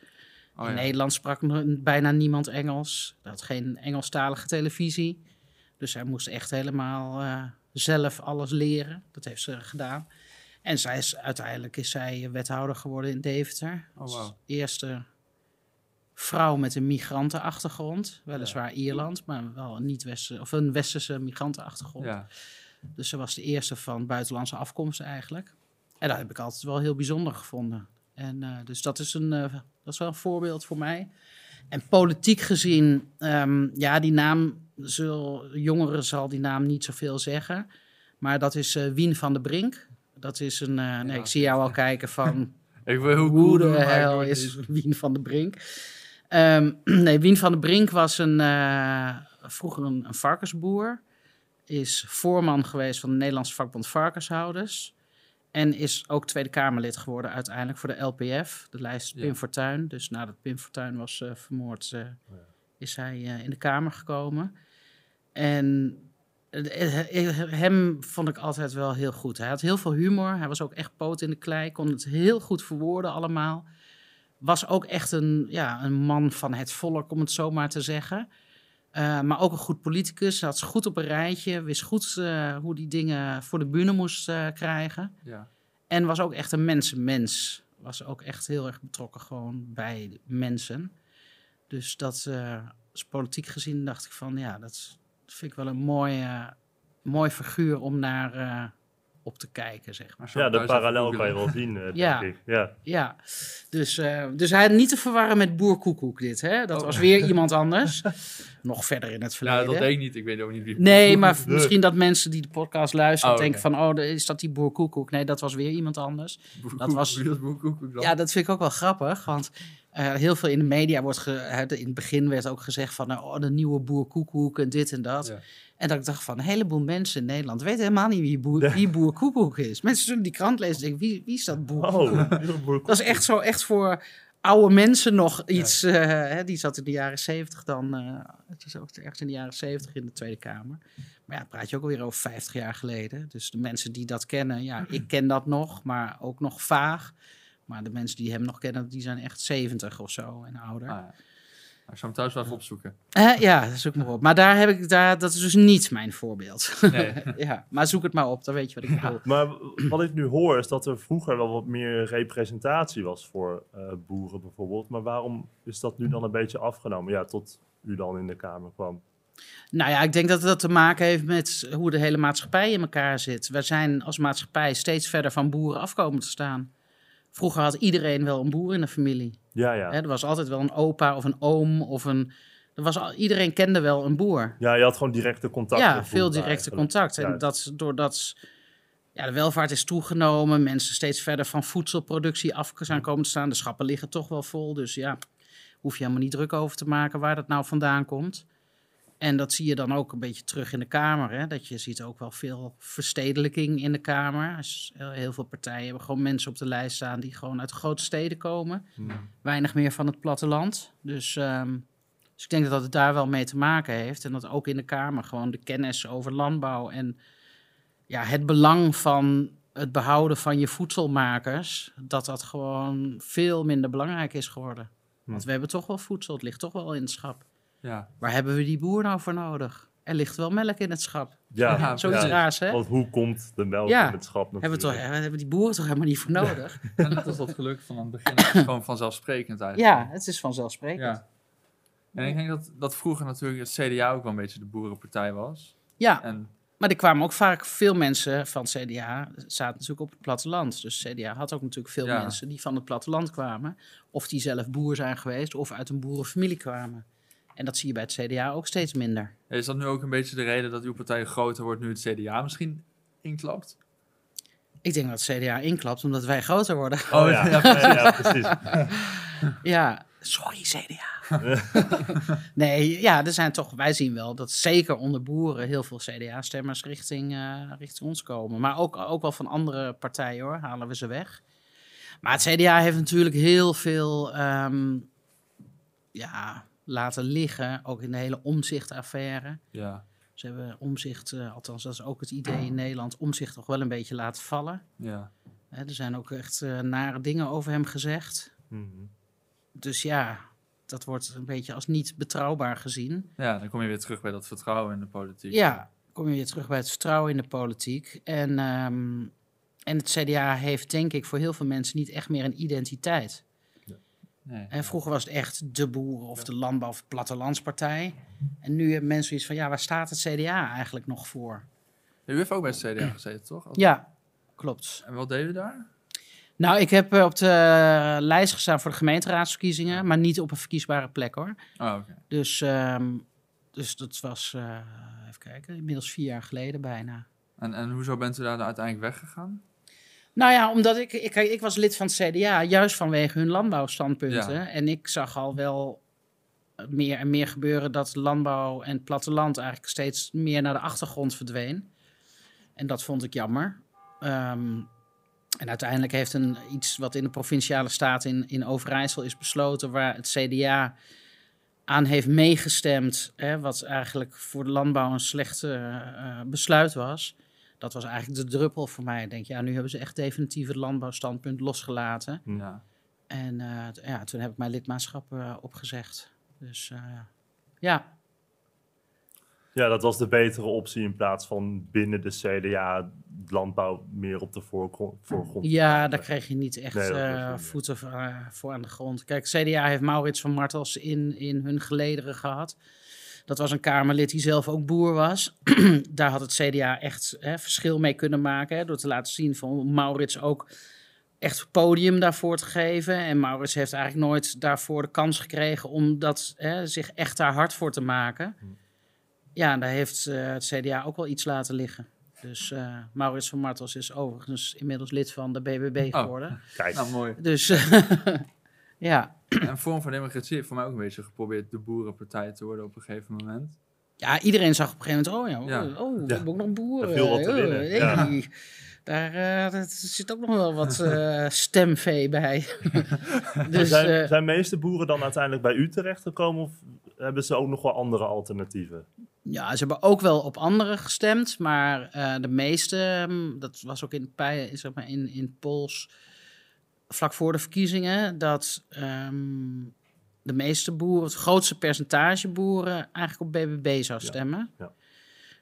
Oh, in ja. Nederland sprak bijna niemand Engels. Er had geen Engelstalige televisie. Dus zij moest echt helemaal eh, zelf alles leren. Dat heeft ze gedaan. En zij is, uiteindelijk is zij wethouder geworden in Deventer. Oh, Als wauw. eerste vrouw met een migrantenachtergrond. Weliswaar Ierland, maar wel een, niet -westerse, of een westerse migrantenachtergrond. Ja. Dus ze was de eerste van buitenlandse afkomst eigenlijk. En dat heb ik altijd wel heel bijzonder gevonden. En eh, dus dat is, een, eh, dat is wel een voorbeeld voor mij. En politiek gezien, ehm, ja, die naam, zul, jongeren zal die naam niet zoveel zeggen. Maar dat is eh, Wien van der Brink. Dat is een, eh, nee, ik zie jou al kijken van, [laughs] Ik heel hoe cool de hel is. [laughs] Wien van der Brink? Ehm, [clears throat] nee, Wien van der Brink was een, eh, vroeger een, een varkensboer. Is voorman geweest van de Nederlandse vakbond Varkenshouders. En is ook Tweede Kamerlid geworden uiteindelijk voor de LPF. De lijst Ja. Pim Fortuyn. Dus nadat Pim Fortuyn was eh, vermoord, eh, is hij eh, in de Kamer gekomen. En hem vond ik altijd wel heel goed. Hij had heel veel humor. Hij was ook echt poot in de klei. Kon het heel goed verwoorden allemaal. Was ook echt een, ja, een man van het volk, om het zo maar te zeggen. Eh, maar ook een goed politicus. Had ze goed op een rijtje. Wist goed eh, hoe die dingen voor de bühne moest eh, krijgen. Ja. En was ook echt een mensenmens. Was ook echt heel erg betrokken gewoon bij mensen. Dus dat, als politiek gezien, dacht ik van ja, dat, is- dat vind ik wel een mooi, eh, mooi figuur om naar op te kijken, zeg maar. Zo Ja, de parallel kan je wel zien, eh, [laughs] denk Ja. ik. Ja. Ja, dus, eh, dus hij niet te verwarren met Boer Koekoek dit, hè? Dat Oh. was weer [laughs] iemand anders. Nog verder in het verleden. Nou, dat deed ik niet. Ik weet ook niet wie. Nee, [laughs] maar misschien dat mensen die de podcast luisteren Oh, denken van... oh, is dat die Boer Koekoek? Nee, dat was weer iemand anders. dat was- was Boer Koekoek dan? Ja, dat vind ik ook wel grappig, want eh, heel veel in de media wordt... Ge, in het begin werd ook gezegd van... nou, oh, de nieuwe Boer Koekoek en dit en dat. Ja. En dat ik dacht van, een heleboel mensen in Nederland... weten helemaal niet wie Boer, wie boer Koekoek is. Mensen zullen die krant lezen en denken, wie, wie is dat Boer? Oh, [laughs] Dat is echt zo, echt voor oude mensen nog iets. eh, hè, die zat in de jaren zeventig dan. eh het is ook ergens in de jaren zeventig in de Tweede Kamer. Maar ja, praat je ook alweer over 50 jaar geleden. Dus de mensen die dat kennen, ja, ik ken dat nog, maar ook nog vaag. Maar de mensen die hem nog kennen, die zijn echt 70 of zo en ouder. Ah, ja. Ik zou hem thuis wel even opzoeken. Eh, ja, zoek maar op. Maar daar heb ik, daar, dat is dus niet mijn voorbeeld. Nee. [laughs] ja, maar zoek het maar op, dan weet je wat ik bedoel. Maar wat ik nu hoor is dat er vroeger wel wat meer representatie was voor eh, boeren bijvoorbeeld. Maar waarom is dat nu dan een beetje afgenomen? Ja, tot u dan in de Kamer kwam. Nou ja, ik denk dat dat te maken heeft met hoe de hele maatschappij in elkaar zit. We zijn als maatschappij steeds verder van boeren afkomen te staan. Vroeger had iedereen wel een boer in de familie. Ja, ja. Hè, er was altijd wel een opa of een oom of een... Er was al, iedereen kende wel een boer. Ja, je had gewoon directe contact. ja, veel directe eigenlijk. contact. En Ja. dat doordat ja, de welvaart is toegenomen, mensen steeds verder van voedselproductie af zijn komen te staan. De schappen liggen toch wel vol, dus ja, hoef je helemaal niet druk over te maken waar dat nou vandaan komt. En dat zie je dan ook een beetje terug in de Kamer. Hè? Dat je ziet ook wel veel verstedelijking in de Kamer. Heel- veel partijen hebben gewoon mensen op de lijst staan die gewoon uit grote steden komen. Hmm. Weinig meer van het platteland. Dus ehm, Dus ik denk dat het daar wel mee te maken heeft. En dat ook in de Kamer gewoon de kennis over landbouw en ja, het belang van het behouden van je voedselmakers, dat dat gewoon veel minder belangrijk is geworden. Want Hm. we hebben toch wel voedsel, het ligt toch wel in het schap. Ja, Waar hebben we die boer nou voor nodig? Er ligt wel melk in het schap. Ja, Zoiets ja. raars, hè? Want hoe komt de melk Ja. in het schap Hebben we, toch, hebben die boeren toch helemaal niet voor nodig? [laughs] en net als dat geluk van aan het begin, het is gewoon vanzelfsprekend eigenlijk. Ja, het is vanzelfsprekend. Ja. En ik denk dat, dat vroeger natuurlijk het CDA ook wel een beetje de boerenpartij was. Ja, En maar er kwamen ook vaak veel mensen van het CDA, zaten natuurlijk op het platteland. Dus het CDA had ook natuurlijk veel Ja. mensen die van het platteland kwamen. Of die zelf boer zijn geweest, of uit een boerenfamilie kwamen. En dat zie je bij het CDA ook steeds minder. is dat nu ook een beetje de reden dat uw partij groter wordt nu het CDA misschien inklapt? Ik denk dat het CDA inklapt omdat wij groter worden. Oh ja, ja, ja, precies. Ja, [laughs] sorry CDA. [laughs] nee, ja, er zijn toch, wij zien wel dat zeker onder boeren heel veel CDA-stemmers richting, eh, richting ons komen. Maar ook, ook wel van andere partijen hoor, halen we ze weg. Maar het CDA heeft natuurlijk heel veel ehm, ja, laten liggen, ook in de hele omzichtaffaire. Ja, Ze hebben omzicht, eh, althans dat is ook het idee in Nederland, omzicht toch wel een beetje laten vallen. ja. Hè, er zijn ook echt eh, nare dingen over hem gezegd. Mhm. Dus ja, dat wordt een beetje als niet betrouwbaar gezien. Ja, dan kom je weer terug bij dat vertrouwen in de politiek. Ja, kom je weer terug bij het vertrouwen in de politiek. En, ehm, en het CDA heeft denk ik voor heel veel mensen niet echt meer een identiteit. Nee. En vroeger was het echt de boeren of de landbouw of plattelandspartij. En nu hebben mensen iets van, ja, waar staat het CDA eigenlijk nog voor? U heeft ook bij het CDA gezeten, toch? Ja, klopt. En wat deed u daar? Nou, ik heb eh, op de lijst gestaan voor de gemeenteraadsverkiezingen, maar niet op een verkiesbare plek hoor. Oh. Dus, ehm, dus dat was, eh, even kijken, inmiddels vier jaar geleden bijna. En, en hoezo bent u daar uiteindelijk weggegaan? Nou ja, omdat ik, ik, ik was lid van het CDA, juist vanwege hun landbouwstandpunten. Ja. En ik zag al wel meer en meer gebeuren dat landbouw en het platteland eigenlijk steeds meer naar de achtergrond verdween. En dat vond ik jammer. Ehm, en uiteindelijk heeft een, iets wat in de provinciale staat in, in Overijssel is besloten, waar het CDA aan heeft meegestemd, hè, wat eigenlijk voor de landbouw een slecht eh, eh, besluit was. Dat was eigenlijk de druppel voor mij. Ik denk, ja, nu hebben ze echt definitief het landbouwstandpunt losgelaten. Ja. En eh, ja, toen heb ik mijn lidmaatschap eh, opgezegd. Dus eh, ja, Ja, dat was de betere optie in plaats van binnen de CDA landbouw meer op de voorgrond. ja, daar kreeg je niet echt Nee, niet, voeten voor, voor aan de grond. Kijk, CDA heeft Maurits van Martels in, in hun gelederen gehad. Dat was een Kamerlid die zelf ook boer was. [clears throat] Daar had het CDA echt hè, verschil mee kunnen maken. Hè, door te laten zien van Maurits ook echt podium daarvoor te geven. En Maurits heeft eigenlijk nooit daarvoor de kans gekregen om dat, hè, zich echt daar hard voor te maken. Ja, en daar heeft eh, het CDA ook wel iets laten liggen. Dus eh, Maurits van Martels is overigens inmiddels lid van de BBB Oh. geworden. Kijk, Nou, mooi. Dus [laughs] ja. [clears throat] En Vorm voor Democratie heeft voor mij ook een beetje geprobeerd de boerenpartij te worden op een gegeven moment. ja, iedereen zag op een gegeven moment, oh ja, Ja. oh, we Ja. hebben ook nog boeren. Er viel wat te Oh, winnen, hey. ja. Daar eh, zit ook nog wel wat eh, [laughs] stemvee bij. [laughs] dus zijn, eh, zijn meeste boeren dan uiteindelijk bij u terechtgekomen of hebben ze ook nog wel andere alternatieven? ja, ze hebben ook wel op anderen gestemd, maar eh, de meeste, hm, dat was ook in, zeg maar in, in polls vlak voor de verkiezingen, dat ehm, de meeste boeren, het grootste percentage boeren, eigenlijk op BBB zou Ja, stemmen. ja.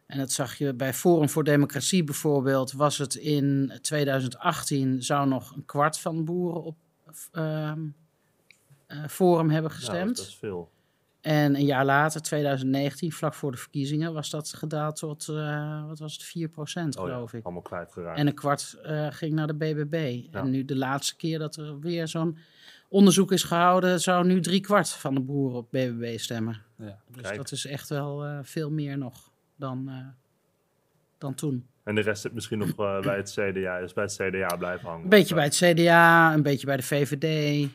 En dat zag je bij Forum voor Democratie bijvoorbeeld, was het in 2018 zou nog een kwart van de boeren op ehm, eh, Forum hebben Nou, gestemd. dat is veel. En een jaar later, 2019, vlak voor de verkiezingen, was dat gedaald tot, eh, wat was het, 4% Oh ja, geloof ik. allemaal kwijtgeraakt. En een kwart eh, ging naar de BBB. Ja. En nu de laatste keer dat er weer zo'n onderzoek is gehouden, zou nu drie kwart van de boeren op BBB stemmen. Ja. Dus Kijk. dat is echt wel eh, veel meer nog dan, eh, dan toen. En de rest zit misschien nog bij het CDA, is bij het CDA blijven hangen. Een beetje bij het CDA, een beetje bij de VVD.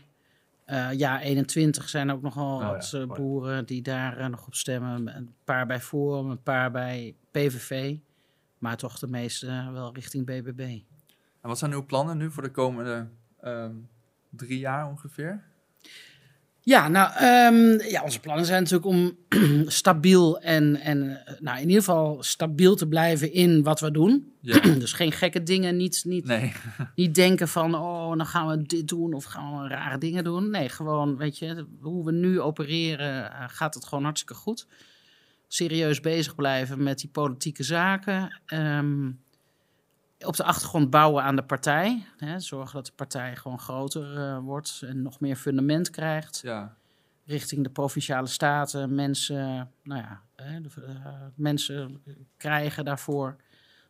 Eh, ja, 21 zijn ook nogal ja, wat eh, boeren die daar eh, nog op stemmen. Een paar bij Forum, een paar bij PVV. Maar toch de meeste wel richting BBB. En wat zijn uw plannen nu voor de komende ehm, drie jaar ongeveer? Ja, nou, ehm, ja, onze plannen zijn natuurlijk om [clears throat] stabiel en, en eh, nou, in ieder geval stabiel te blijven in wat we doen. Ja. [clears throat] dus geen gekke dingen, niet, niet, Nee. [laughs] niet denken van, oh, dan gaan we dit doen of gaan we rare dingen doen. Nee, gewoon, weet je, hoe we nu opereren, eh, gaat het gewoon hartstikke goed. Serieus bezig blijven met die politieke zaken. Ehm, op de achtergrond bouwen aan de partij. Hè, zorgen dat de partij gewoon groter eh, wordt en nog meer fundament krijgt Ja. richting de provinciale staten mensen, nou ja, hè, de, eh, mensen krijgen daarvoor.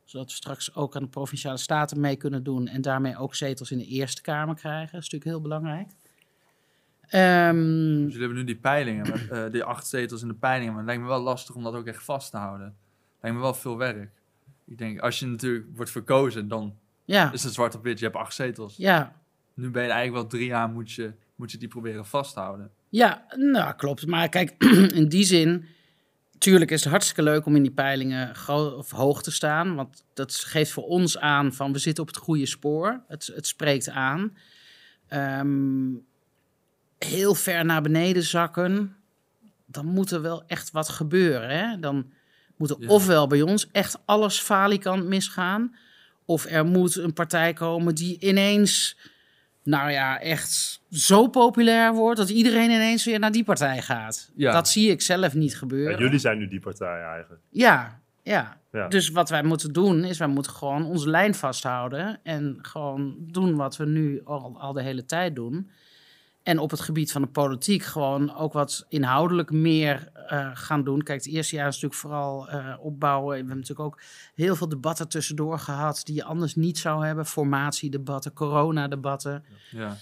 Zodat we straks ook aan de provinciale staten mee kunnen doen. En daarmee ook zetels in de Eerste Kamer krijgen. Dat is natuurlijk heel belangrijk. Ehm, Dus jullie hebben nu die peilingen, met, eh, die acht zetels in de peilingen. Maar het lijkt me wel lastig om dat ook echt vast te houden. Lijkt me wel veel werk. Ik denk, als je natuurlijk wordt verkozen, dan ja, is het zwart op wit. Je hebt acht zetels. ja, Nu ben je eigenlijk wel drie jaar, moet je, moet je die proberen vast te houden. ja, nou klopt. Maar kijk, [clears throat] in die zin, tuurlijk is het hartstikke leuk om in die peilingen of hoog te staan. Want dat geeft voor ons aan van we zitten op het goede spoor. Het, het spreekt aan. Ehm, heel ver naar beneden zakken, dan moet er wel echt wat gebeuren. Hè? Dan moet er Ja. ofwel bij ons echt alles falikant misgaan, of er moet een partij komen die ineens, nou ja, echt zo populair wordt dat iedereen ineens weer naar die partij gaat. Ja. Dat zie ik zelf niet gebeuren. En jullie zijn nu die partij eigenlijk. Ja, ja. Ja. Dus wat wij moeten doen, is wij moeten gewoon onze lijn vasthouden. En gewoon doen wat we nu al, al de hele tijd doen. En op het gebied van de politiek gewoon ook wat inhoudelijk meer eh, gaan doen. Kijk, het eerste jaar is natuurlijk vooral eh, opbouwen. We hebben natuurlijk ook heel veel debatten tussendoor gehad die je anders niet zou hebben. Formatiedebatten, coronadebatten Ja.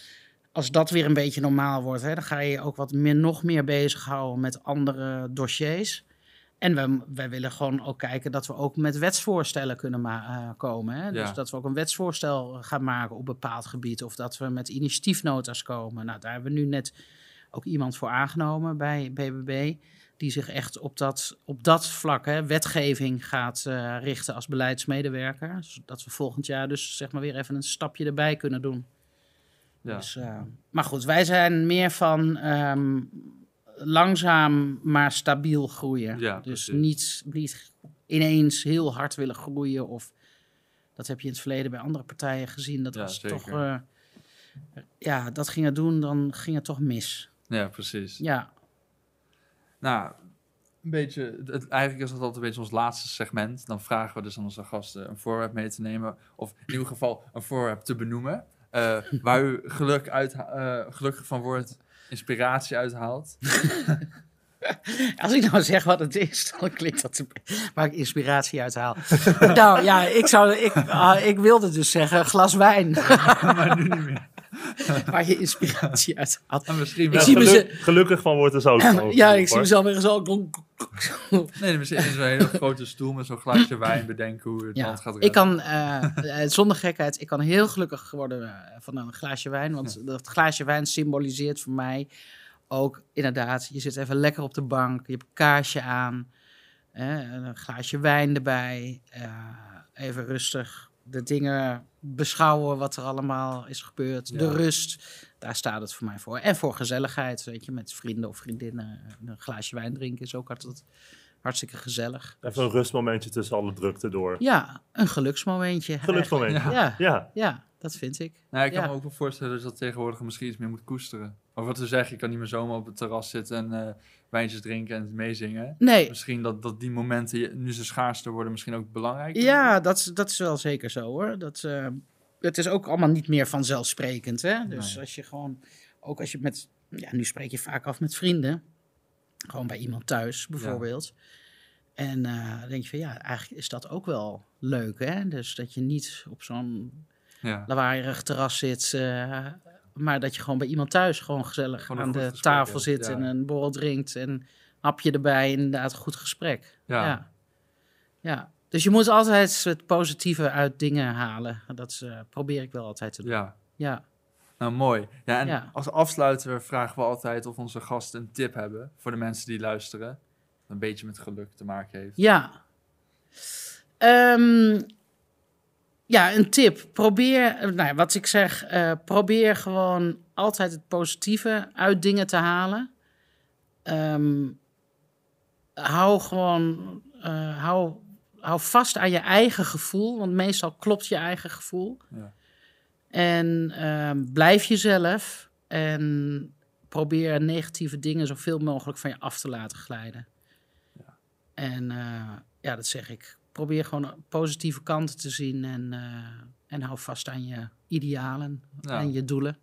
als dat weer een beetje normaal wordt, hè, dan ga je je ook wat meer, nog meer bezighouden met andere dossiers. En we, wij willen gewoon ook kijken dat we ook met wetsvoorstellen kunnen eh, komen. Hè? Dus Ja. dat we ook een wetsvoorstel gaan maken op bepaald gebied. Of dat we met initiatiefnota's komen. Nou, daar hebben we nu net ook iemand voor aangenomen bij BBB. Die zich echt op dat, op dat vlak, hè, wetgeving, gaat eh, richten als beleidsmedewerker. Zodat we volgend jaar dus zeg maar weer even een stapje erbij kunnen doen. Ja. Dus, eh, maar goed, wij zijn meer van ehm, langzaam maar stabiel groeien. Ja, dus niet, niet ineens heel hard willen groeien. Of dat heb je in het verleden bij andere partijen gezien. Dat Ja, was toch. eh, ja, dat ging het doen, dan ging het toch mis. ja, precies. Ja, Nou, een beetje, het, eigenlijk is dat altijd een beetje ons laatste segment. Dan vragen we dus aan onze gasten een voorwerp mee te nemen. Of in ieder geval een voorwerp te benoemen. eh, waar u geluk uit, eh, gelukkig van wordt, inspiratie uithaalt. [laughs] als ik nou zeg wat het is, dan klinkt dat te- waar ik inspiratie uit haal. [laughs] nou ja, ik, zou, ik, ah, ik wilde dus zeggen glas wijn. [laughs] maar nu niet meer. [laughs] waar je inspiratie uit haalt. En misschien wel. Geluk- ze- gelukkig van wordt er zo [laughs] Ja, ik zie mezelf weer zo. [laughs] Nee, misschien in zo'n hele grote stoel met zo'n glaasje wijn bedenken hoe het Ja, land gaat ik kan, eh, eh, zonder gekheid, ik kan heel gelukkig worden eh, van een glaasje wijn. Want dat glaasje wijn symboliseert voor mij ook inderdaad, je zit even lekker op de bank, je hebt een kaarsje aan, eh, een glaasje wijn erbij, even rustig de dingen beschouwen wat er allemaal is gebeurd. Ja. De rust, daar staat het voor mij voor. En voor gezelligheid, weet je, met vrienden of vriendinnen. Een glaasje wijn drinken is ook altijd hartstikke gezellig. Even een rustmomentje tussen alle drukte door. Ja, een geluksmomentje. Geluksmomentje. Ja, Ja, ja, dat vind ik. Nou, ik kan Ja. me ook wel voorstellen dat je dat tegenwoordig misschien iets meer moet koesteren. Of wat we zeggen, je kan niet meer zomaar op het terras zitten en eh, wijntjes drinken en meezingen. Nee, Misschien dat, dat die momenten, nu ze schaarster worden, misschien ook belangrijk. ja, dat, is- dat is wel zeker zo hoor. Dat, eh, het is ook allemaal niet meer vanzelfsprekend. Hè? Dus Nee. als je gewoon, ook als je met, ja, nu spreek je vaak af met vrienden. Gewoon bij iemand thuis bijvoorbeeld. En eh, dan denk je van ja, eigenlijk is dat ook wel leuk. Hè? Dus dat je niet op zo'n Ja. lawaaierig terras zit. eh, maar dat je gewoon bij iemand thuis gewoon gezellig Gewoon aan de gesprek tafel zit ja. en een borrel drinkt en een hapje erbij. Inderdaad, goed gesprek. Ja. Ja. ja. Dus je moet altijd het positieve uit dingen halen. Dat eh, probeer ik wel altijd te doen. ja. Ja. Nou, mooi. Ja, en Ja. als afsluiter vragen we altijd of onze gasten een tip hebben voor de mensen die luisteren. Een beetje met geluk te maken heeft. Ja. Ehm, Ja, een tip. Probeer, eh, nou ja, wat ik zeg, eh, probeer gewoon altijd het positieve uit dingen te halen. Ehm, hou gewoon, eh, hou, hou vast aan je eigen gevoel, want meestal klopt je eigen gevoel. Ja. En ehm, blijf jezelf en probeer negatieve dingen zoveel mogelijk van je af te laten glijden. En eh, ja, dat zeg ik. Probeer gewoon positieve kanten te zien en, eh, en hou vast aan je idealen Ja. en je doelen.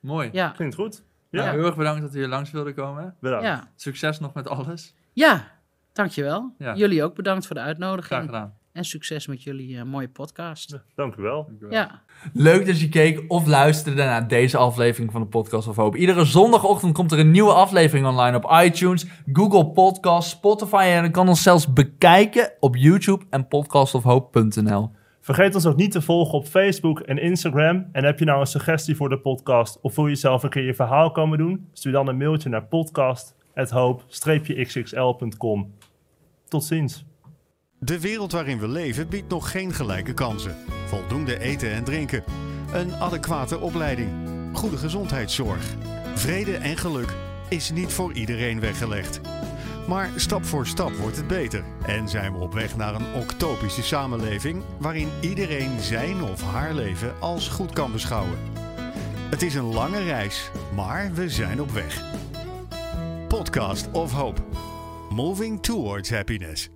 Mooi. Ja, Klinkt goed. Ja. Ja, Heel erg bedankt dat u hier langs wilde komen. bedankt. ja. Succes nog met alles. ja dankjewel. Ja. Jullie ook bedankt voor de Graag uitnodiging. gedaan. En succes met jullie eh, mooie podcast. Ja, Dank u wel. Dank u wel. Ja. Leuk dat je keek of luisterde naar deze aflevering van de Podcast of Hoop. Iedere zondagochtend komt er een nieuwe aflevering online op iTunes, Google Podcasts, Spotify en je kan ons zelfs bekijken op YouTube en podcastofhoop.nl. Vergeet ons ook niet te volgen op Facebook en Instagram. En heb je nou een suggestie voor de podcast of wil je zelf een keer je verhaal komen doen? Stuur dan een mailtje naar podcast.hoop-xxl.com. Tot ziens. De wereld waarin we leven biedt nog geen gelijke kansen. Voldoende eten en drinken. Een adequate opleiding. Goede gezondheidszorg. Vrede en geluk is niet voor iedereen weggelegd. Maar stap voor stap wordt het beter. En zijn we op weg naar een octopische samenleving waarin iedereen zijn of haar leven als goed kan beschouwen. Het is een lange reis, maar we zijn op weg. Podcast of Hope. Moving towards happiness.